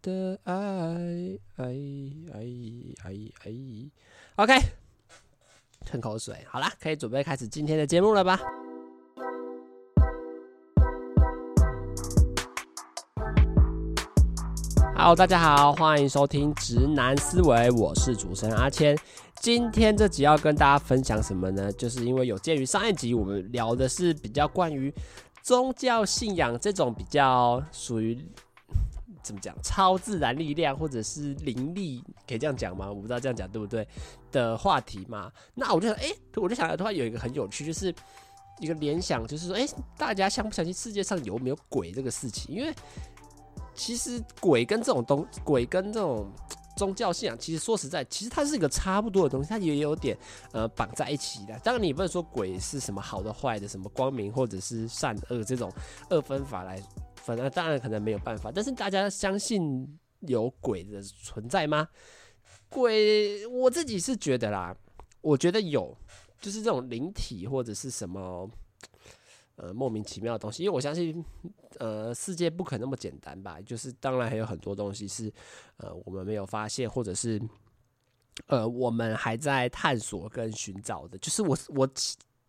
的爱爱爱爱爱，OK，吞口水，好啦，可以准备开始今天的节目了吧？Hello，大家好，欢迎收听直男思维，我是主持人阿谦。今天这集要跟大家分享什么呢？就是因为有鉴于上一集我们聊的是比较关于宗教信仰这种比较属于。怎么讲？超自然力量，或者是灵力，可以这样讲吗？我不知道这样讲对不对的话题嘛。那我就想，哎、我就想到的话有一个很有趣，就是一个联想，就是说，哎、大家相不相信世界上有没有鬼这个事情？因为其实鬼跟这种东，鬼跟这种宗教信仰，其实说实在，其实它是一个差不多的东西，它也有点呃绑在一起的。当然，你不能说鬼是什么好的坏的，什么光明或者是善恶这种二分法来。反正当然可能没有办法，但是大家相信有鬼的存在吗？鬼，我自己是觉得啦，我觉得有，就是这种灵体或者是什么，呃，莫名其妙的东西。因为我相信，呃，世界不可能那么简单吧？就是当然还有很多东西是，呃，我们没有发现，或者是，呃，我们还在探索跟寻找的。就是我我。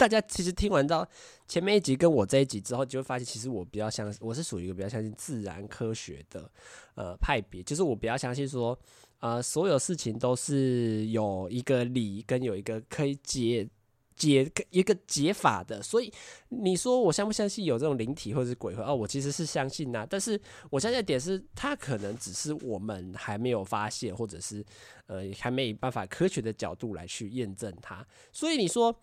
大家其实听完到前面一集跟我这一集之后，就会发现，其实我比较相信，我是属于一个比较相信自然科学的呃派别，就是我比较相信说，呃，所有事情都是有一个理跟有一个可以解解一个解法的。所以你说我相不相信有这种灵体或者是鬼魂？哦，我其实是相信呐、但是我相信的点是，它可能只是我们还没有发现，或者是呃还没办法科学的角度来去验证它。所以你说。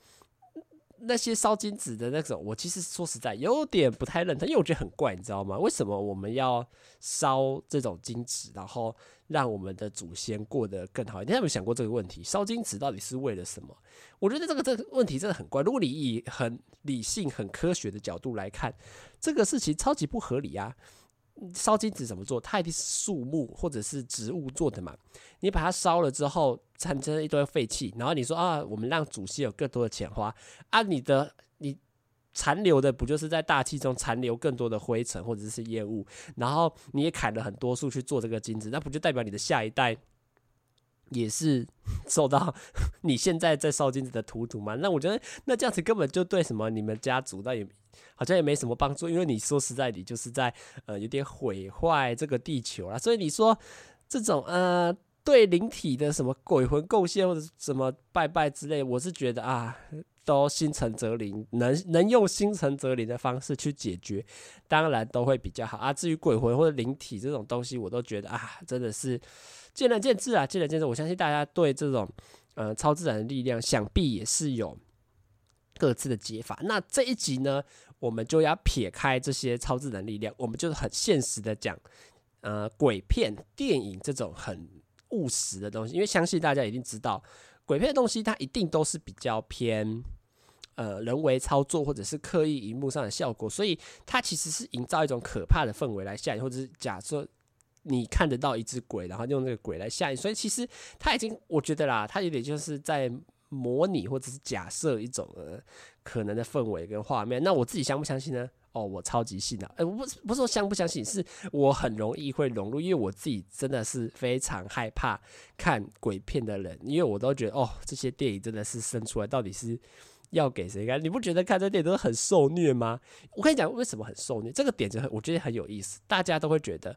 那些烧金纸的那种，我其实说实在有点不太认同，因为我觉得很怪，你知道吗？为什么我们要烧这种金纸，然后让我们的祖先过得更好？你有没有想过这个问题？烧金纸到底是为了什么？我觉得这个这个问题真的很怪。如果你以很理性、很科学的角度来看，这个事情超级不合理啊！烧金子怎么做？它一定是树木或者是植物做的嘛？你把它烧了之后，产生一堆废气，然后你说啊，我们让祖先有更多的钱花啊，你的你残留的不就是在大气中残留更多的灰尘或者是烟雾？然后你也砍了很多树去做这个金子，那不就代表你的下一代也是受到 你现在在烧金子的荼毒吗？那我觉得那这样子根本就对什么你们家族那也。好像也没什么帮助，因为你说实在，你就是在呃有点毁坏这个地球啦。所以你说这种呃对灵体的什么鬼魂贡献或者什么拜拜之类，我是觉得啊，都心诚则灵，能能用心诚则灵的方式去解决，当然都会比较好啊。至于鬼魂或者灵体这种东西，我都觉得啊，真的是见仁见智啊，见仁见智。我相信大家对这种呃超自然的力量，想必也是有各自的解法。那这一集呢，我们就要撇开这些超自然力量，我们就是很现实的讲，呃，鬼片、电影这种很务实的东西。因为相信大家一定知道，鬼片的东西它一定都是比较偏呃人为操作或者是刻意荧幕上的效果，所以它其实是营造一种可怕的氛围来吓你，或者是假设你看得到一只鬼，然后用那个鬼来吓你。所以其实它已经，我觉得啦，它有点就是在。模拟或者是假设一种呃可能的氛围跟画面，那我自己相不相信呢？哦，我超级信的，啊，呃，不是不是说相不相信，是我很容易会融入，因为我自己真的是非常害怕看鬼片的人，因为我都觉得哦，这些电影真的是生出来到底是要给谁看？你不觉得看这电影都很受虐吗？我跟你讲，为什么很受虐？这个点子，我觉得很有意思，大家都会觉得。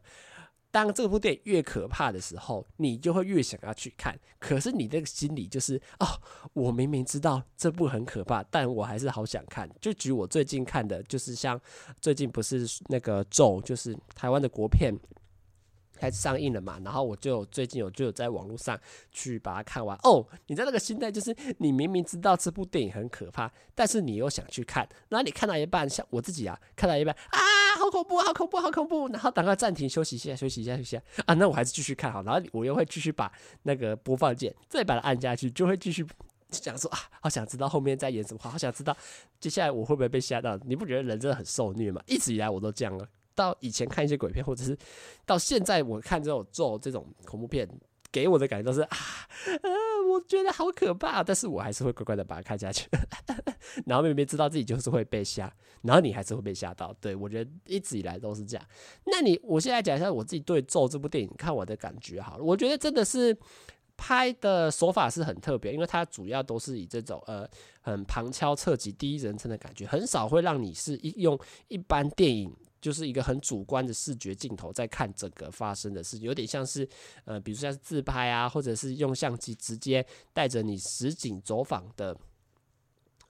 当这部电影越可怕的时候，你就会越想要去看。可是你那个心里就是，哦，我明明知道这部很可怕，但我还是好想看。就举我最近看的，就是像最近不是那个咒，就是台湾的国片。开始上映了嘛，然后我就最近有就有在网络上去把它看完哦。你在那个心态就是你明明知道这部电影很可怕，但是你又想去看，然后你看到一半，像我自己啊，看到一半啊，好恐怖，好恐怖，好恐怖，然后赶快暂停休息一下，休息一下，休息一下啊，那我还是继续看好，然后我又会继续把那个播放键再把它按下去，就会继续想说啊，好想知道后面在演什么，好想知道接下来我会不会被吓到？你不觉得人真的很受虐吗？一直以来我都这样了。到以前看一些鬼片，或者是到现在我看这种咒这种恐怖片，给我的感觉都是 啊，呃，我觉得好可怕，但是我还是会乖乖的把它看下去。然后明明知道自己就是会被吓，然后你还是会被吓到。对，我觉得一直以来都是这样。那你，我现在讲一下我自己对《咒》这部电影看我的感觉好了。我觉得真的是拍的手法是很特别，因为它主要都是以这种呃很旁敲侧击第一人称的感觉，很少会让你是一用一般电影。就是一个很主观的视觉镜头在看整个发生的事情，有点像是呃，比如说像是自拍啊，或者是用相机直接带着你实景走访的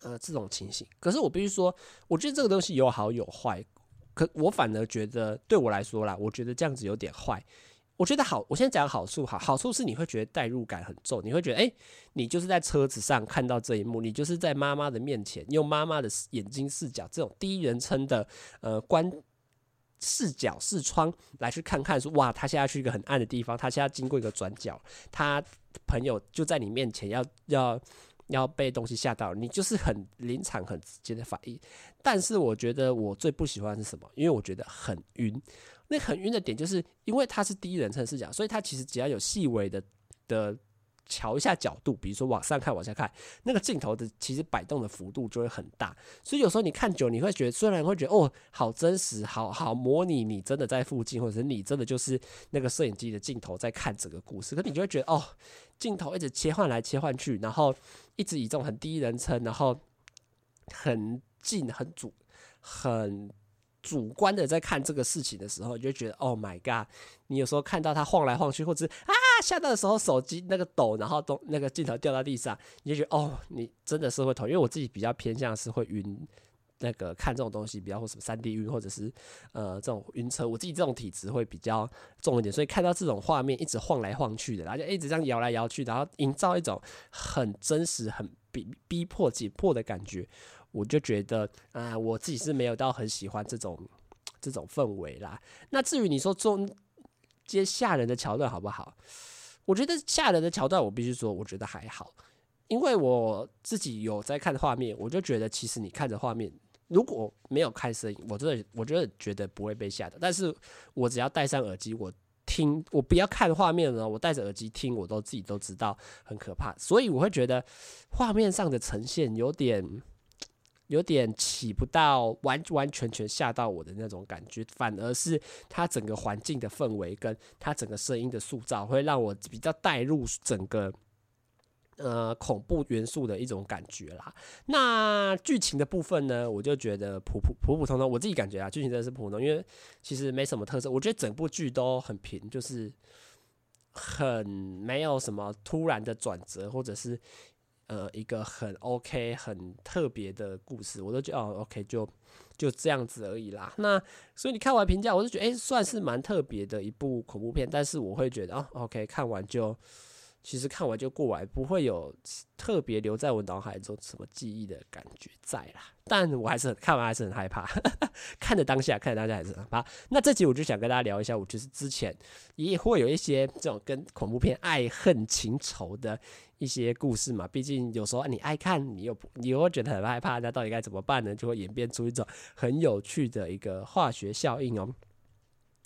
呃这种情形。可是我必须说，我觉得这个东西有好有坏。可我反而觉得对我来说啦，我觉得这样子有点坏。我觉得好，我先讲好处好，好处是你会觉得代入感很重，你会觉得诶、你就是在车子上看到这一幕，你就是在妈妈的面前用妈妈的眼睛视角，这种第一人称的呃观。视角视窗来去看看说，哇，他现在去一个很暗的地方，他现在经过一个转角，他朋友就在你面前要，要要被东西吓到，你就是很临场很直接的反应。但是我觉得我最不喜欢是什么？因为我觉得很晕。那很晕的点就是因为他是第一人称视角，所以他其实只要有细微的的。调一下角度，比如说往上看、往下看，那个镜头的其实摆动的幅度就会很大，所以有时候你看久，你会觉得虽然会觉得哦，好真实，好好模拟你真的在附近，或者是你真的就是那个摄影机的镜头在看整个故事，可你就会觉得哦，镜头一直切换来切换去，然后一直以这种很第一人称，然后很近、很主、很。主观的在看这个事情的时候，你就觉得 Oh my God！你有时候看到他晃来晃去，或者是啊吓到的时候，手机那个抖，然后都那个镜头掉到地上，你就觉得哦，你真的是会头。因为我自己比较偏向是会晕，那个看这种东西比较或什么三 D 晕，或者是呃这种晕车，我自己这种体质会比较重一点，所以看到这种画面一直晃来晃去的，然后就一直这样摇来摇去，然后营造一种很真实、很逼逼迫、紧迫的感觉。我就觉得啊、我自己是没有到很喜欢这种这种氛围啦。那至于你说中接吓人的桥段好不好？我觉得吓人的桥段，我必须说，我觉得还好，因为我自己有在看画面，我就觉得其实你看着画面，如果没有开声音，我真的我觉得觉得不会被吓的。但是我只要戴上耳机，我听，我不要看画面了，我戴着耳机听，我都自己都知道很可怕。所以我会觉得画面上的呈现有点。有点起不到完完全全吓到我的那种感觉，反而是它整个环境的氛围跟它整个声音的塑造，会让我比较带入整个呃恐怖元素的一种感觉啦。那剧情的部分呢，我就觉得普普普普通通，我自己感觉啊，剧情真的是普通，因为其实没什么特色。我觉得整部剧都很平，就是很没有什么突然的转折，或者是。呃，一个很 OK、很特别的故事，我都觉得哦，OK，就就这样子而已啦。那所以你看完评价，我就觉得，诶，算是蛮特别的一部恐怖片。但是我会觉得，哦，OK，看完就。其实看完就过来，不会有特别留在我脑海中什么记忆的感觉在啦。但我还是很看完还是很害怕，看着当下，看着当下还是很怕。那这集我就想跟大家聊一下，我就是之前也会有一些这种跟恐怖片爱恨情仇的一些故事嘛。毕竟有时候你爱看，你又你又会觉得很害怕，那到底该怎么办呢？就会演变出一种很有趣的一个化学效应哦。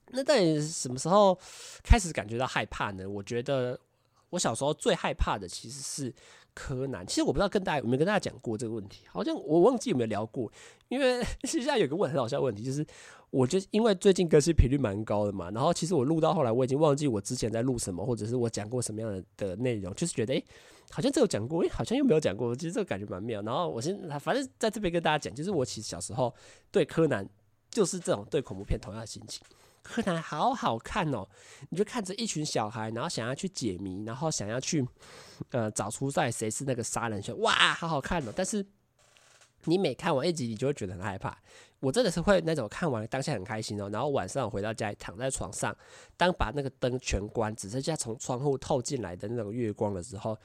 那到底什么时候开始感觉到害怕呢？我觉得。我小时候最害怕的其实是柯南。其实我不知道跟大家有没有跟大家讲过这个问题，好像我忘记有没有聊过。因为 现在有个问很好笑的问题，就是我就因为最近更新频率蛮高的嘛，然后其实我录到后来我已经忘记我之前在录什么，或者是我讲过什么样的的内容，就是觉得诶，好像这有讲过，诶，好像又没有讲过。其实这个感觉蛮妙。然后我先反正在这边跟大家讲，就是我其实小时候对柯南就是这种对恐怖片同样的心情。柯南好好看哦，你就看着一群小孩，然后想要去解谜，然后想要去呃找出在谁是那个杀人凶，哇，好好看哦！但是你每看完一集，你就会觉得很害怕。我真的是会那种看完当下很开心哦，然后晚上我回到家里躺在床上，当把那个灯全关，只剩下从窗户透进来的那种月光的时候，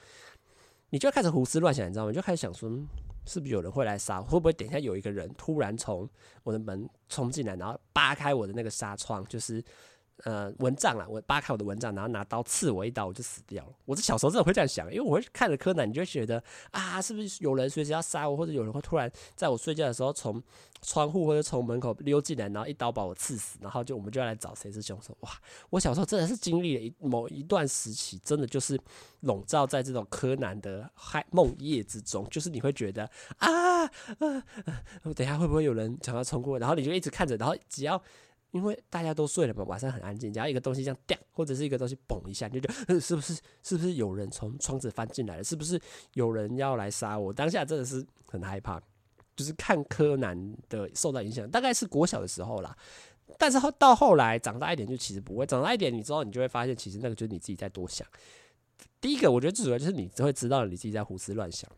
你就开始胡思乱想，你知道吗？就开始想说。是不是有人会来杀？会不会等一下有一个人突然从我的门冲进来，然后扒开我的那个纱窗，就是呃，蚊帐啦，我扒开我的蚊帐，然后拿刀刺我一刀，我就死掉了。我这小时候真的会这样想，因为我会看着柯南，你就觉得啊，是不是有人随时要杀我，或者有人会突然在我睡觉的时候从窗户或者从门口溜进来，然后一刀把我刺死，然后就我们就要来找谁是凶手。哇，我小时候真的是经历了一某一段时期，真的就是笼罩在这种柯南的害梦夜之中，就是你会觉得啊，呃、等一下会不会有人想要冲过，然后你就一直看着，然后只要。因为大家都睡了嘛，晚上很安静，只要一个东西这样掉，或者是一个东西嘣一下，你就觉得是不是是不是有人从窗子翻进来了？是不是有人要来杀我？当下真的是很害怕，就是看柯南的受到影响，大概是国小的时候啦。但是后到后来长大一点，就其实不会长大一点，你之后你就会发现，其实那个就是你自己在多想。第一个，我觉得最主要就是你只会知道你自己在胡思乱想。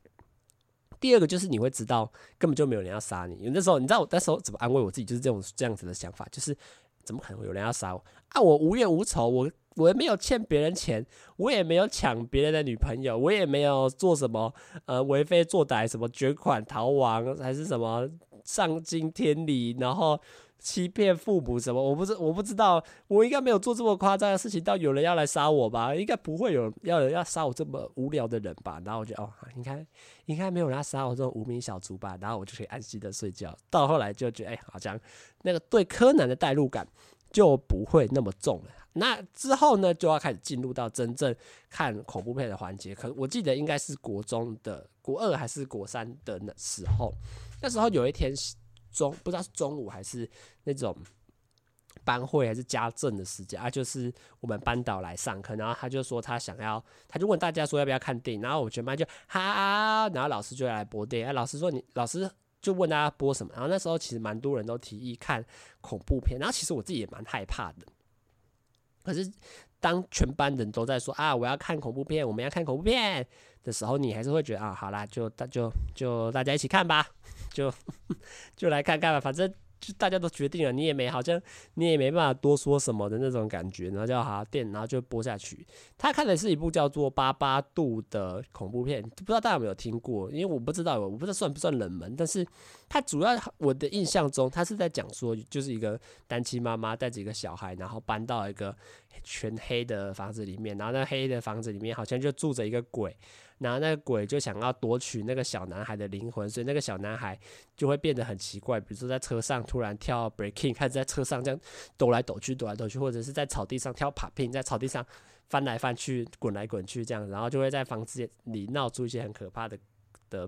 第二个就是你会知道根本就没有人要杀你，因为那时候你知道我那时候怎么安慰我自己，就是这种这样子的想法，就是怎么可能会有人要杀我啊？我无冤无仇，我我也没有欠别人钱，我也没有抢别人的女朋友，我也没有做什么呃为非作歹，什么卷款逃亡还是什么丧尽天理，然后。欺骗父母什么？我不知我不知道，我应该没有做这么夸张的事情，到有人要来杀我吧？应该不会有要人要杀我这么无聊的人吧？然后我就哦，应该应该没有人要杀我这种无名小卒吧？然后我就可以安心的睡觉。到后来就觉得，哎、好像那个对柯南的代入感就不会那么重了。那之后呢，就要开始进入到真正看恐怖片的环节。可我记得应该是国中的国二还是国三的那时候，那时候有一天。中不知道是中午还是那种班会还是家政的时间啊，就是我们班导来上课，然后他就说他想要，他就问大家说要不要看电影，然后我全班就哈，然后老师就来播电影，啊，老师说你老师就问大家播什么，然后那时候其实蛮多人都提议看恐怖片，然后其实我自己也蛮害怕的，可是当全班人都在说啊我要看恐怖片，我们要看恐怖片的时候，你还是会觉得啊好啦，就大就就大家一起看吧。就 就来看看吧，反正就大家都决定了，你也没好像你也没办法多说什么的那种感觉，然后就好电，然后就播下去。他看的是一部叫做《八八度》的恐怖片，不知道大家有没有听过？因为我不知道，我不知道算不算冷门，但是他主要我的印象中，他是在讲说，就是一个单亲妈妈带着一个小孩，然后搬到一个全黑的房子里面，然后那黑的房子里面好像就住着一个鬼。然后那个鬼就想要夺取那个小男孩的灵魂，所以那个小男孩就会变得很奇怪，比如说在车上突然跳 breaking，开始在车上这样抖来抖去、抖来抖去，或者是在草地上跳 popping，在草地上翻来翻去、滚来滚去这样，然后就会在房子里闹出一些很可怕的的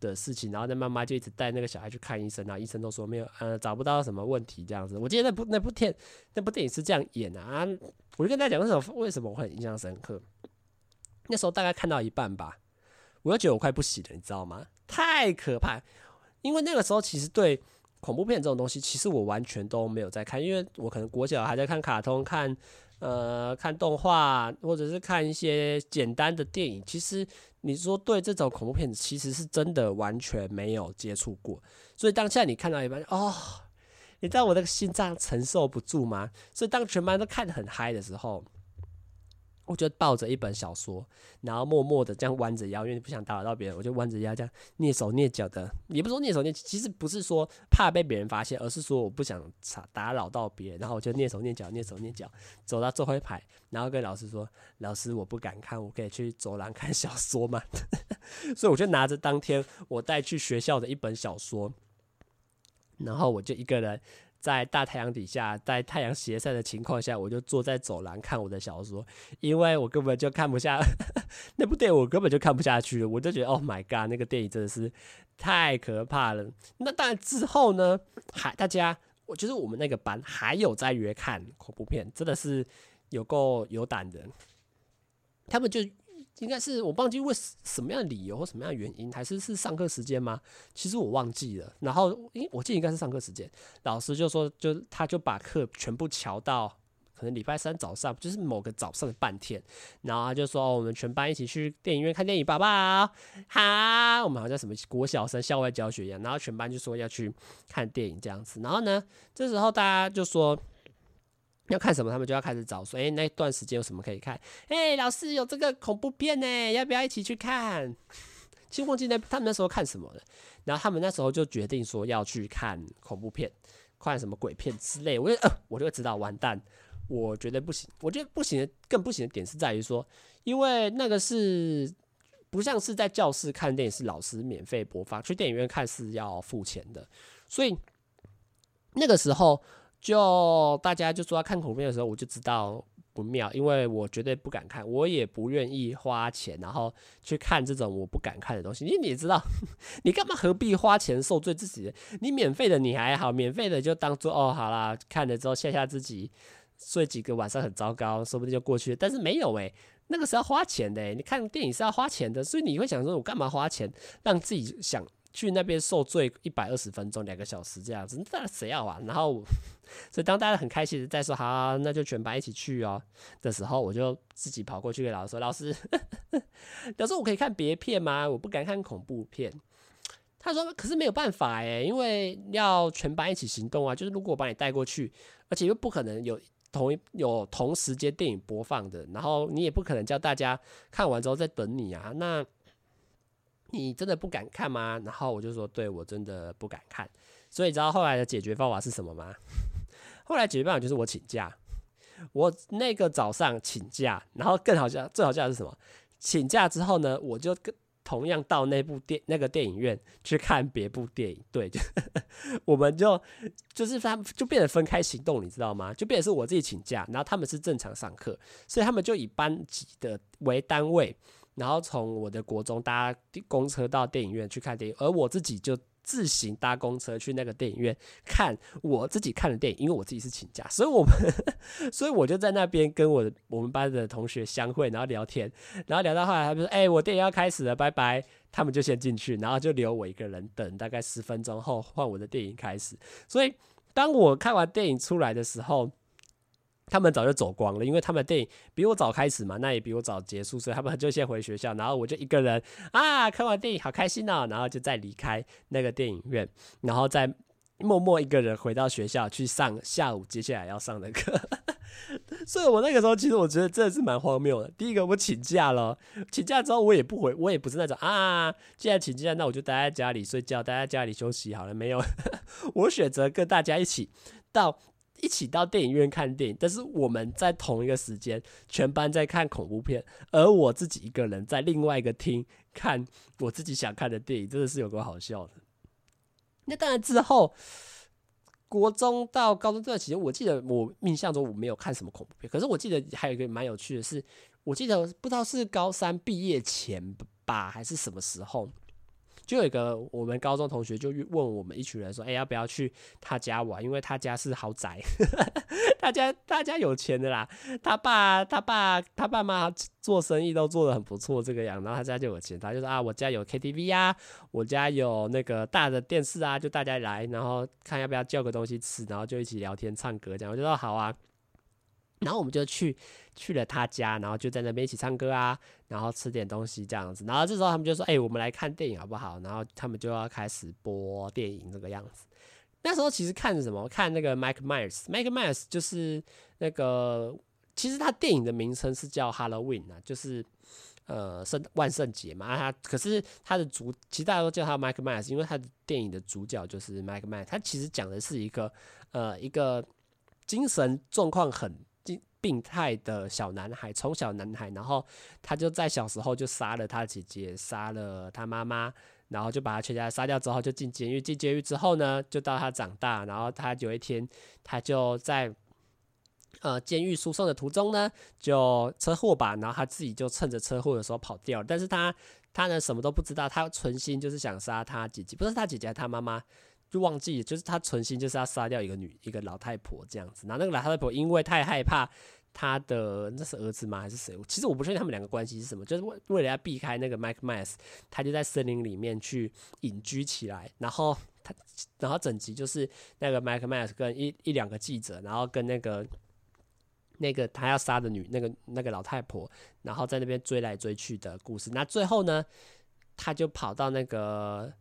的事情。然后那妈妈就一直带那个小孩去看医生，然后医生都说没有，呃，找不到什么问题这样子。我记得那部那部电那部电影是这样演的啊，我就跟大家讲为什么为什么我很印象深刻。那时候大概看到一半吧，我就觉得我快不行了，你知道吗？太可怕！因为那个时候其实对恐怖片这种东西，其实我完全都没有在看，因为我可能国小还在看卡通、看呃看动画，或者是看一些简单的电影。其实你说对这种恐怖片，其实是真的完全没有接触过。所以当下你看到一半，哦，你知道我那个心脏承受不住吗？所以当全班都看得很嗨的时候。我就抱着一本小说，然后默默的这样弯着腰，因为不想打扰到别人，我就弯着腰这样蹑手蹑脚的，也不是说蹑手蹑脚，其实不是说怕被别人发现，而是说我不想打扰到别人，然后我就蹑手蹑脚，蹑手蹑脚走到最后一排，然后跟老师说：“老师，我不敢看，我可以去走廊看小说吗？” 所以我就拿着当天我带去学校的一本小说，然后我就一个人。在大太阳底下，在太阳斜晒的情况下，我就坐在走廊看我的小说，因为我根本就看不下 那部电影，我根本就看不下去了。我就觉得，Oh my god，那个电影真的是太可怕了。那当然之后呢，还大家，我觉得我们那个班还有在约看恐怖片，真的是有够有胆的。他们就。应该是我忘记为什么样的理由或什么样的原因，还是是上课时间吗？其实我忘记了。然后，诶，我记得应该是上课时间，老师就说，就他就把课全部调到可能礼拜三早上，就是某个早上的半天。然后他就说，我们全班一起去电影院看电影，爸爸好，我们好像什么国小生校外教学一样。然后全班就说要去看电影这样子。然后呢，这时候大家就说。要看什么，他们就要开始找说，哎，那一段时间有什么可以看？哎，老师有这个恐怖片呢，要不要一起去看？其实忘记那他们那时候看什么了。然后他们那时候就决定说要去看恐怖片，看什么鬼片之类。我就呃，我就知道完蛋，我觉得不行。我觉得不行的更不行的点是在于说，因为那个是不像是在教室看电影是老师免费播放，去电影院看是要付钱的，所以那个时候就大家就说要看恐怖片的时候，我就知道。不妙，因为我绝对不敢看，我也不愿意花钱，然后去看这种我不敢看的东西。因为你知道，你干嘛何必花钱受罪自己？你免费的你还好，免费的就当做哦好啦，看了之后吓吓自己，睡几个晚上很糟糕，说不定就过去了。但是没有诶、那个是要花钱的、欸，你看电影是要花钱的，所以你会想说，我干嘛花钱让自己想？去那边受罪一百二十分钟，两个小时这样子，那谁要啊？然后，所以当大家很开心的在说“好，那就全班一起去哦”的时候，我就自己跑过去给老师说：“老师，老师，我可以看别片吗？我不敢看恐怖片。”他说：“可是没有办法哎，因为要全班一起行动啊。就是如果我把你带过去，而且又不可能有同一有同时间电影播放的，然后你也不可能叫大家看完之后再等你啊。那。”你真的不敢看吗？然后我就说，对，我真的不敢看。所以你知道后来的解决方法是什么吗？后来解决办法就是我请假。我那个早上请假，然后更好笑，最好笑的是什么？请假之后呢，我就跟同样到那部电那个电影院去看别部电影。对，就 我们就就是他们就变得分开行动，你知道吗？就变成是我自己请假，然后他们是正常上课，所以他们就以班级的为单位。然后从我的国中搭公车到电影院去看电影，而我自己就自行搭公车去那个电影院看我自己看的电影，因为我自己是请假，所以我们，所以我就在那边跟我我们班的同学相会，然后聊天，然后聊到后来，他们说：“哎，我电影要开始了，拜拜。”他们就先进去，然后就留我一个人等，大概十分钟后换我的电影开始。所以当我看完电影出来的时候，他们早就走光了，因为他们电影比我早开始嘛，那也比我早结束，所以他们就先回学校，然后我就一个人啊，看完电影好开心哦，然后就再离开那个电影院，然后再默默一个人回到学校去上下午接下来要上的课。所以我那个时候其实我觉得真的是蛮荒谬的。第一个我请假了，请假之后我也不回，我也不是那种啊，既然请假，那我就待在家里睡觉，待在家里休息好了。没有，我选择跟大家一起到。一起到电影院看电影，但是我们在同一个时间，全班在看恐怖片，而我自己一个人在另外一个厅看我自己想看的电影，真的是有够好笑的。那当然之后，国中到高中这段期间，我记得我印象中我没有看什么恐怖片，可是我记得还有一个蛮有趣的是，我记得不知道是高三毕业前吧，还是什么时候。就有一个我们高中同学就问我们一群人说：“哎，要不要去他家玩？因为他家是豪宅，他家他家有钱的啦。他爸他爸他爸妈做生意都做得很不错，这个样。然后他家就有钱，他就说啊，我家有 KTV 啊，我家有那个大的电视啊，就大家来，然后看要不要叫个东西吃，然后就一起聊天唱歌这样。我就说好啊。”然后我们就去去了他家，然后就在那边一起唱歌啊，然后吃点东西这样子。然后这时候他们就说：“哎、我们来看电影好不好？”然后他们就要开始播电影这个样子。那时候其实看什么？看那个 Mike Myers。Mike Myers 就是那个，其实他电影的名称是叫 Halloween 啊，就是呃圣万圣节嘛。他可是他的主，其实大家都叫他 Mike Myers，因为他的电影的主角就是 Mike Myers。他其实讲的是一个呃一个精神状况很。病态的小男孩，从小男孩，然后他就在小时候就杀了他姐姐，杀了他妈妈，然后就把他全家杀掉之后就进监狱。进监狱之后呢，就到他长大，然后他有一天他就在呃监狱输送的途中呢，就车祸吧，然后他自己就趁着车祸的时候跑掉了。但是他他呢什么都不知道，他存心就是想杀他姐姐，不是他姐姐，他妈妈。就忘记，就是他存心就是要杀掉一个女一个老太婆这样子。然后那个老太婆因为太害怕他的那是儿子吗还是谁？其实我不确定他们两个关系是什么。就是为为了要避开那个 Mike m a s 他就在森林里面去隐居起来。然后他然后整集就是那个 Mike m a s 跟一一两个记者，然后跟那个那个他要杀的女那个那个老太婆，然后在那边追来追去的故事。那最后呢，他就跑到那个。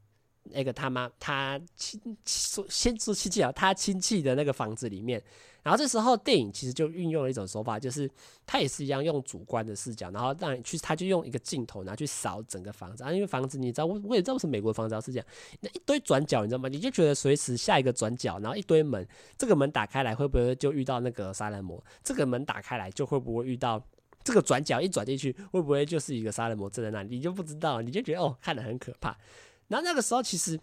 那个他妈他亲说先说亲戚啊，他亲戚的那个房子里面。然后这时候电影其实就运用了一种手法，就是他也是一样用主观的视角，然后让你去，他就用一个镜头，然后去扫整个房子啊。因为房子你知道，我我也知道是美国的房子是这样，那一堆转角你知道吗？你就觉得随时下一个转角，然后一堆门，这个门打开来会不会就遇到那个杀人魔？这个门打开来就会不会遇到这个转角一转进去会不会就是一个杀人魔站在那里？你就不知道，你就觉得哦，看得很可怕。然后那个时候其实。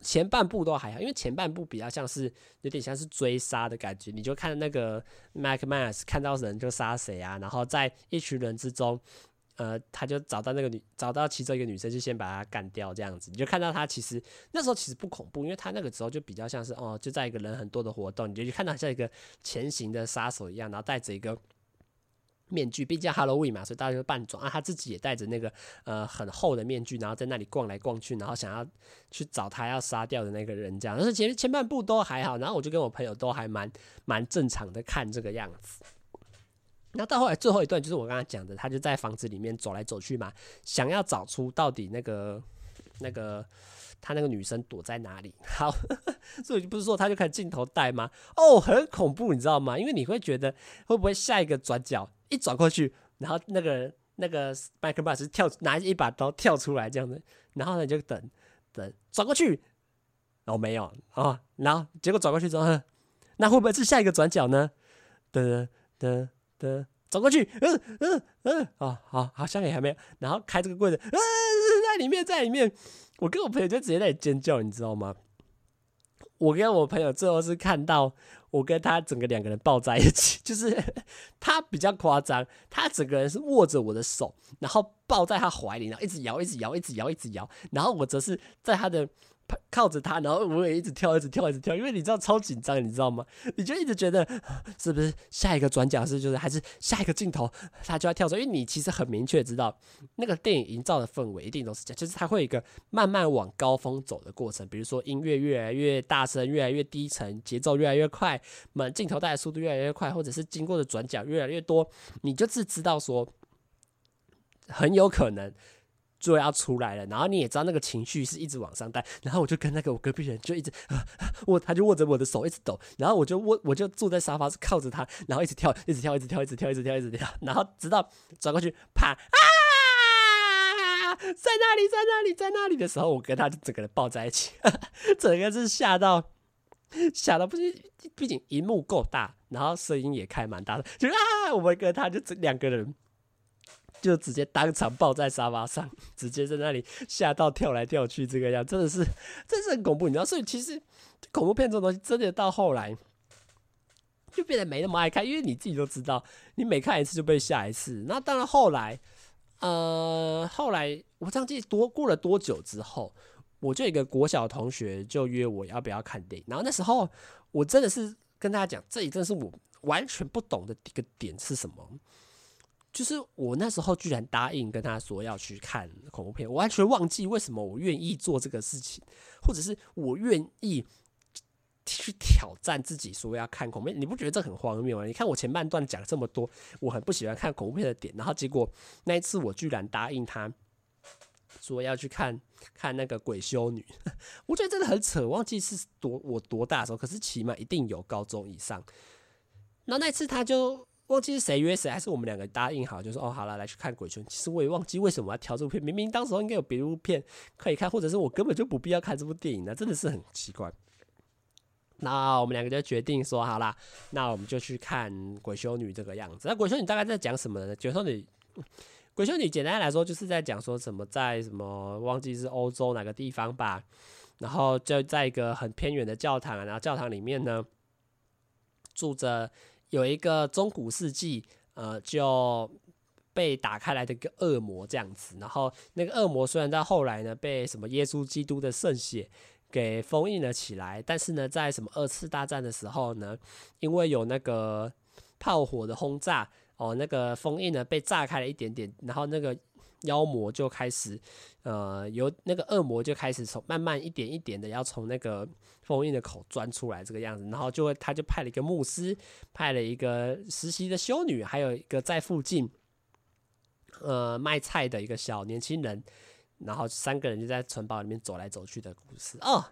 前半部都还好，因为前半部比较像是有点像是追杀的感觉，你就看那个 Mike Myers 看到人就杀谁啊，然后在一群人之中，呃，他就找到那个女，找到其中一个女生，就先把她干掉这样子，你就看到他其实那时候其实不恐怖，因为他那个时候就比较像是哦，就在一个人很多的活动，你就看到像一个前行的杀手一样，然后带着一个。面具，毕竟 Halloween 嘛，所以大家就扮装啊。他自己也戴着那个呃很厚的面具，然后在那里逛来逛去，然后想要去找他要杀掉的那个人，这样。但是前前半部都还好，然后我就跟我朋友都还蛮蛮正常的看这个样子。那到后来最后一段就是我刚刚讲的，他就在房子里面走来走去嘛，想要找出到底那个那个他那个女生躲在哪里。好，所以不是说他就开始镜头带吗？哦，很恐怖，你知道吗？因为你会觉得会不会下一个转角？一转过去，然后那个那个麦克巴斯跳拿一把刀跳出来这样子，然后呢就等等转过去，哦没有哦，然后结果转过去之后，那会不会是下一个转角呢？噔噔噔，转过去，嗯嗯嗯，哦好，好像也还没有，然后开这个柜子，嗯，在里面在里面，我跟我朋友就直接在尖叫，你知道吗？我跟我朋友最后是看到。我跟他整个两个人抱在一起，就是他比较夸张，他整个人是握着我的手，然后抱在他怀里，然后一直摇，一直摇，一直摇，一直摇，然后我则是在他的。靠着他，然后我也一直跳，一直跳，一直跳，因为你知道超紧张，你知道吗？你就一直觉得是不是下一个转角是就是还是下一个镜头他就要跳出，因为你其实很明确知道那个电影营造的氛围一定都是这样，就是它会有一个慢慢往高峰走的过程，比如说音乐越来越大声，越来越低沉，节奏越来越快，门镜头带的速度越来越快，或者是经过的转角越来越多，你就是知道说很有可能。就要出来了，然后你也知道那个情绪是一直往上带，然后我就跟那个我隔壁人就一直，握，他就握着我的手一直抖，然后我就握，我就坐在沙发上靠着他，然后一直跳，一直跳，一直跳，一直跳，一直跳，一直跳，然后直到转过去，啪啊，在那里，在那里，在那里的时候，我跟他就整个人抱在一起，整个是吓到，吓到不是，毕竟荧幕够大，然后声音也开蛮大的，就啊，我们跟他就这两个人。就直接当场抱在沙发上，直接在那里吓到跳来跳去，这个样真的是，真是很恐怖，你知道？所以其实恐怖片这种东西，真的到后来就变得没那么爱看，因为你自己都知道，你每看一次就被吓一次。那当然后来，呃，后来我忘记多过了多久之后，我就有一个国小同学就约我要不要看电影，然后那时候我真的是跟大家讲，这里真是我完全不懂的一个点是什么。就是我那时候居然答应跟他说要去看恐怖片，我完全忘记为什么我愿意做这个事情，或者是我愿意去挑战自己说要看恐怖片。你不觉得这很荒谬吗？你看我前半段讲了这么多，我很不喜欢看恐怖片的点，然后结果那一次我居然答应他说要去看看那个鬼修女，我觉得真的很扯。忘记是多我多大的时候，可是起码一定有高中以上。然后那次他就。忘记是谁约谁，还是我们两个答应好，就说哦，好了，来去看鬼村。其实我也忘记为什么要挑这部片，明明当时候应该有别的片可以看，或者是我根本就不必要看这部电影呢，真的是很奇怪。那我们两个就决定说好啦，那我们就去看鬼修女这个样子。那鬼修女大概在讲什么呢？鬼修女，鬼修女简单来说就是在讲说什么在什么忘记是欧洲哪个地方吧，然后就在一个很偏远的教堂，然后教堂里面呢住着。有一个中古世纪，呃，就被打开来的一个恶魔这样子，然后那个恶魔虽然在后来呢被什么耶稣基督的圣血给封印了起来，但是呢，在什么二次大战的时候呢，因为有那个炮火的轰炸，哦，那个封印呢被炸开了一点点，然后那个。妖魔就开始，呃，由那个恶魔就开始从慢慢一点一点的要从那个封印的口钻出来这个样子，然后就会他就派了一个牧师，派了一个实习的修女，还有一个在附近，呃，卖菜的一个小年轻人，然后三个人就在城堡里面走来走去的故事哦。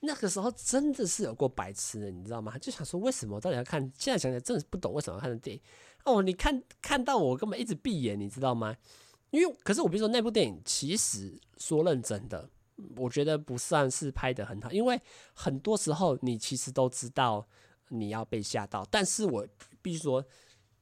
那个时候真的是有过白痴的，你知道吗？就想说为什么到底要看？现在想想真的是不懂为什么要看的电影哦。你看看到我根本一直闭眼，你知道吗？因为可是我比如说那部电影，其实说认真的，我觉得不算是拍得很好，因为很多时候你其实都知道你要被吓到，但是我必须说，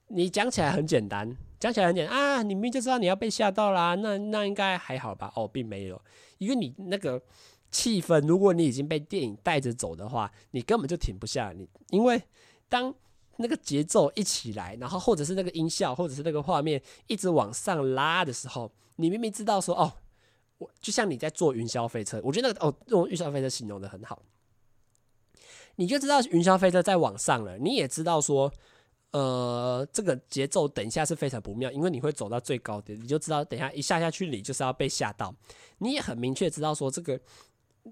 你讲起来很简单，讲起来很简单啊，你明明就知道你要被吓到啦，那那应该还好吧？哦，并没有，因为你那个。气氛，如果你已经被电影带着走的话，你根本就停不下。你因为当那个节奏一起来，然后或者是那个音效，或者是那个画面一直往上拉的时候，你明明知道说哦，我就像你在坐云霄飞车，我觉得那个哦，用云霄飞车形容的很好，你就知道云霄飞车在往上了，你也知道说，呃，这个节奏等一下是非常不妙，因为你会走到最高点，你就知道等一下一下下去，你就是要被吓到，你也很明确知道说这个。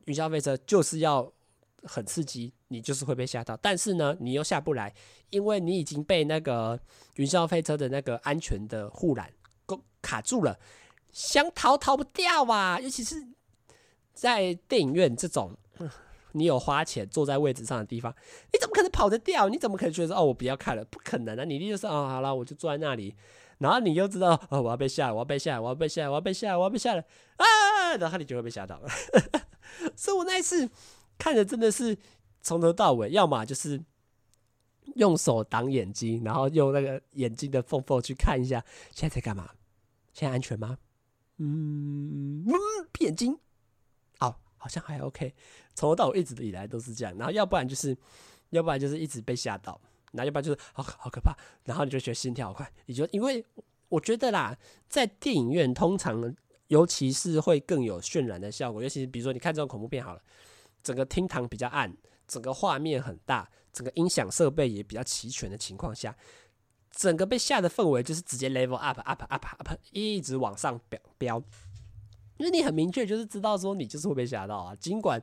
云霄飞车就是要很刺激，你就是会被吓到，但是呢，你又下不来，因为你已经被那个云霄飞车的那个安全的护栏给卡住了，想逃逃不掉啊！尤其是在电影院这种，你有花钱坐在位置上的地方，你怎么可能跑得掉？你怎么可能觉得哦，我不要看了？不可能啊！你就是哦，好了，我就坐在那里，然后你又知道哦，我要被吓，我要被吓，我要被吓，我要被吓，我要被吓了啊！然后你就会被吓到了。所以我那一次看的真的是从头到尾，要么就是用手挡眼睛，然后用那个眼睛的缝缝去看一下现在在干嘛，现在安全吗？嗯嗯，闭眼睛，哦，好像还 OK。从头到尾一直以来都是这样，然后要不然就是，要不然就是一直被吓到，然后要不然就是好好可怕，然后你就觉得心跳好快，你就因为我觉得啦，在电影院通常。尤其是会更有渲染的效果，尤其是比如说你看这种恐怖片好了，整个厅堂比较暗，整个画面很大，整个音响设备也比较齐全的情况下，整个被吓的氛围就是直接 level up up up up 一直往上飙飙，因为你很明确就是知道说你就是会被吓到啊，尽管。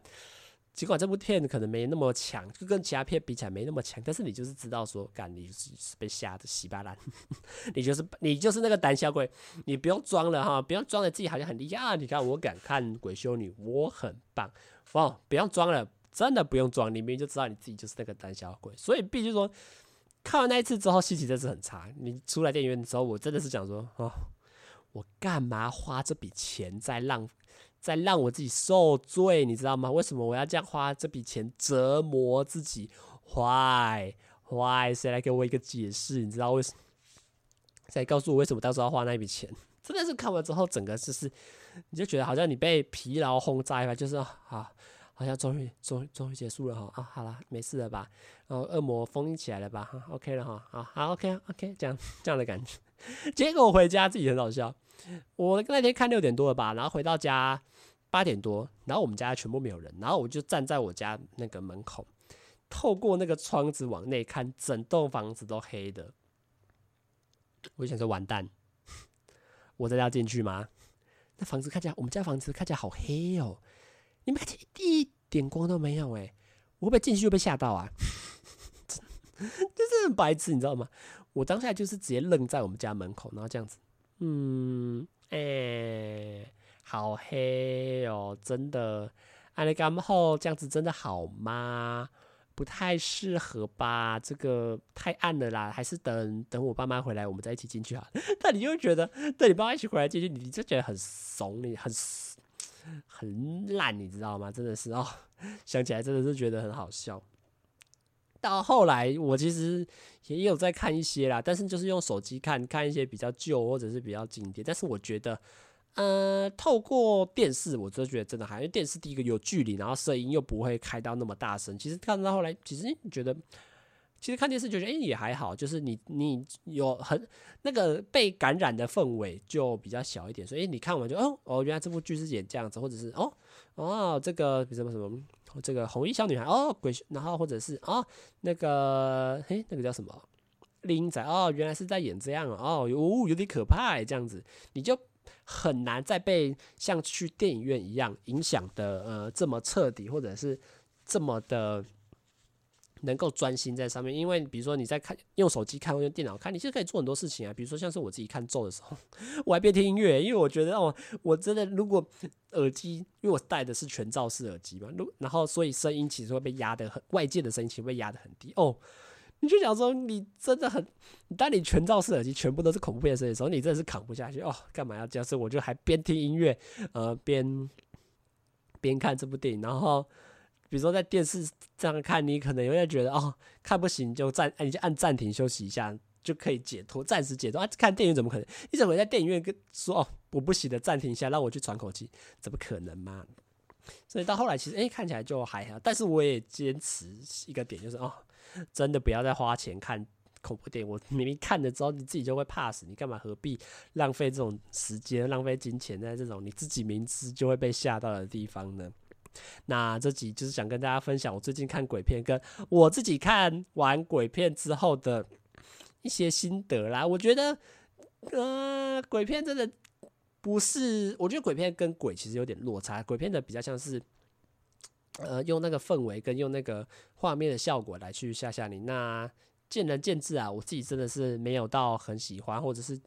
尽管这部片可能没那么强，就跟其他片比起来没那么强，但是你就是知道说，干你就是被吓得稀巴烂，你就是你就是那个胆小鬼，你不用装了哈，不用装了自己好像很厉害啊！你看我敢看鬼修女，我很棒哦，不用装了，真的不用装，你明明就知道你自己就是那个胆小鬼，所以必须说，看完那一次之后，心情真是很差。你出来电影院的时候，我真的是想说，哦，我干嘛花这笔钱在浪？在让我自己受罪，你知道吗？为什么我要这样花这笔钱折磨自己？Why？Why？谁来给我一个解释？你知道为什么？谁告诉我为什么到时要花那笔钱？真的是看完之后，整个就是，你就觉得好像你被疲劳轰炸一般，就是啊，好像终于、终于、终于结束了哈啊，好了，没事了吧？然后恶魔封印起来了吧？哈，OK 了哈，好，好，OK，OK，、这样这样的感觉。结果我回家自己很好笑。我那天看六点多了吧，然后回到家八点多，然后我们家全部没有人，然后我就站在我家那个门口，透过那个窗子往内看，整栋房子都黑的。我就想说完蛋，我再要进去吗？那房子看起来，我们家房子看起来好黑哦，你们看起来一点光都没有哎，我会不会进去就被吓到啊？就是很白痴，你知道吗？我当下就是直接愣在我们家门口，然后这样子。嗯，哎、好黑哦，真的，阿里刚后这样子真的好吗？不太适合吧，这个太暗了啦，还是等等我爸妈回来，我们再一起进去啊。但你就觉得，等你爸妈一起回来进去，你就觉得很怂，你很很烂，你知道吗？真的是哦，想起来真的是觉得很好笑。到后来，我其实也有在看一些啦，但是就是用手机看看一些比较旧或者是比较经典。但是我觉得，呃，透过电视，我就觉得真的还，因为电视第一个有距离，然后声音又不会开到那么大声。其实看到后来，其实觉得，其实看电视就觉得，哎、也还好，就是你你有很那个被感染的氛围就比较小一点。所以你看完就哦哦，原来这部剧是演这样子，或者是哦哦这个什么什么。这个红衣小女孩哦，鬼，然后或者是哦，那个嘿，那个叫什么？丽英仔哦，原来是在演这样哦，哦、有点可怕这样子，你就很难再被像去电影院一样影响的呃这么彻底，或者是这么的能够专心在上面，因为比如说你在看用手机看或用电脑看，你就可以做很多事情啊。比如说像是我自己看咒的时候，我还边听音乐，因为我觉得哦，我真的如果耳机，因为我戴的是全罩式耳机嘛，如然后所以声音其实会被压得很，外界的声音其实会被压得很低哦。你就想说你真的很，当你全罩式耳机全部都是恐怖片的声的时候，你真的是扛不下去哦。干嘛要这样？所以我就还边听音乐，呃，边边看这部电影，然后。比如说在电视这样看，你可能有点觉得哦，看不行就暂，你就按暂停休息一下就可以解脱，暂时解脱啊。看电影怎么可能？你怎么在电影院跟说哦，我不行的，暂停一下，让我去喘口气，怎么可能嘛？所以到后来其实哎、看起来就还好，但是我也坚持一个点，就是哦，真的不要再花钱看恐怖电影。我明明看了之后你自己就会怕死，你干嘛何必浪费这种时间、浪费金钱在这种你自己明知就会被吓到的地方呢？那这集就是想跟大家分享我最近看鬼片，跟我自己看完鬼片之后的一些心得啦。我觉得，呃，鬼片真的不是，我觉得鬼片跟鬼其实有点落差。鬼片的比较像是，呃，用那个氛围跟用那个画面的效果来去吓吓你。那见仁见智啊，我自己真的是没有到很喜欢，或者是。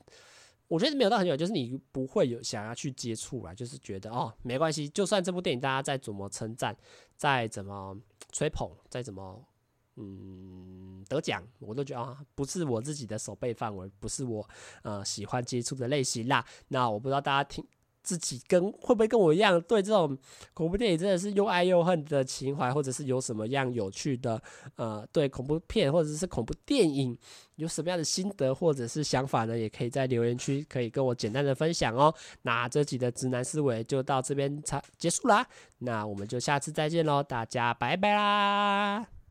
我觉得没有到很久，就是你不会有想要去接触啦，就是觉得哦，没关系，就算这部电影大家再怎么称赞，再怎么吹捧，再怎么嗯得奖，我都觉得啊、不是我自己的手背范围，不是我呃喜欢接触的类型啦。那我不知道大家听。自己跟会不会跟我一样，对这种恐怖电影真的是又爱又恨的情怀，或者是有什么样有趣的呃，对恐怖片或者是恐怖电影有什么样的心得或者是想法呢？也可以在留言区可以跟我简单的分享哦。那这集的直男思维就到这边差结束啦，那我们就下次再见喽，大家拜拜啦。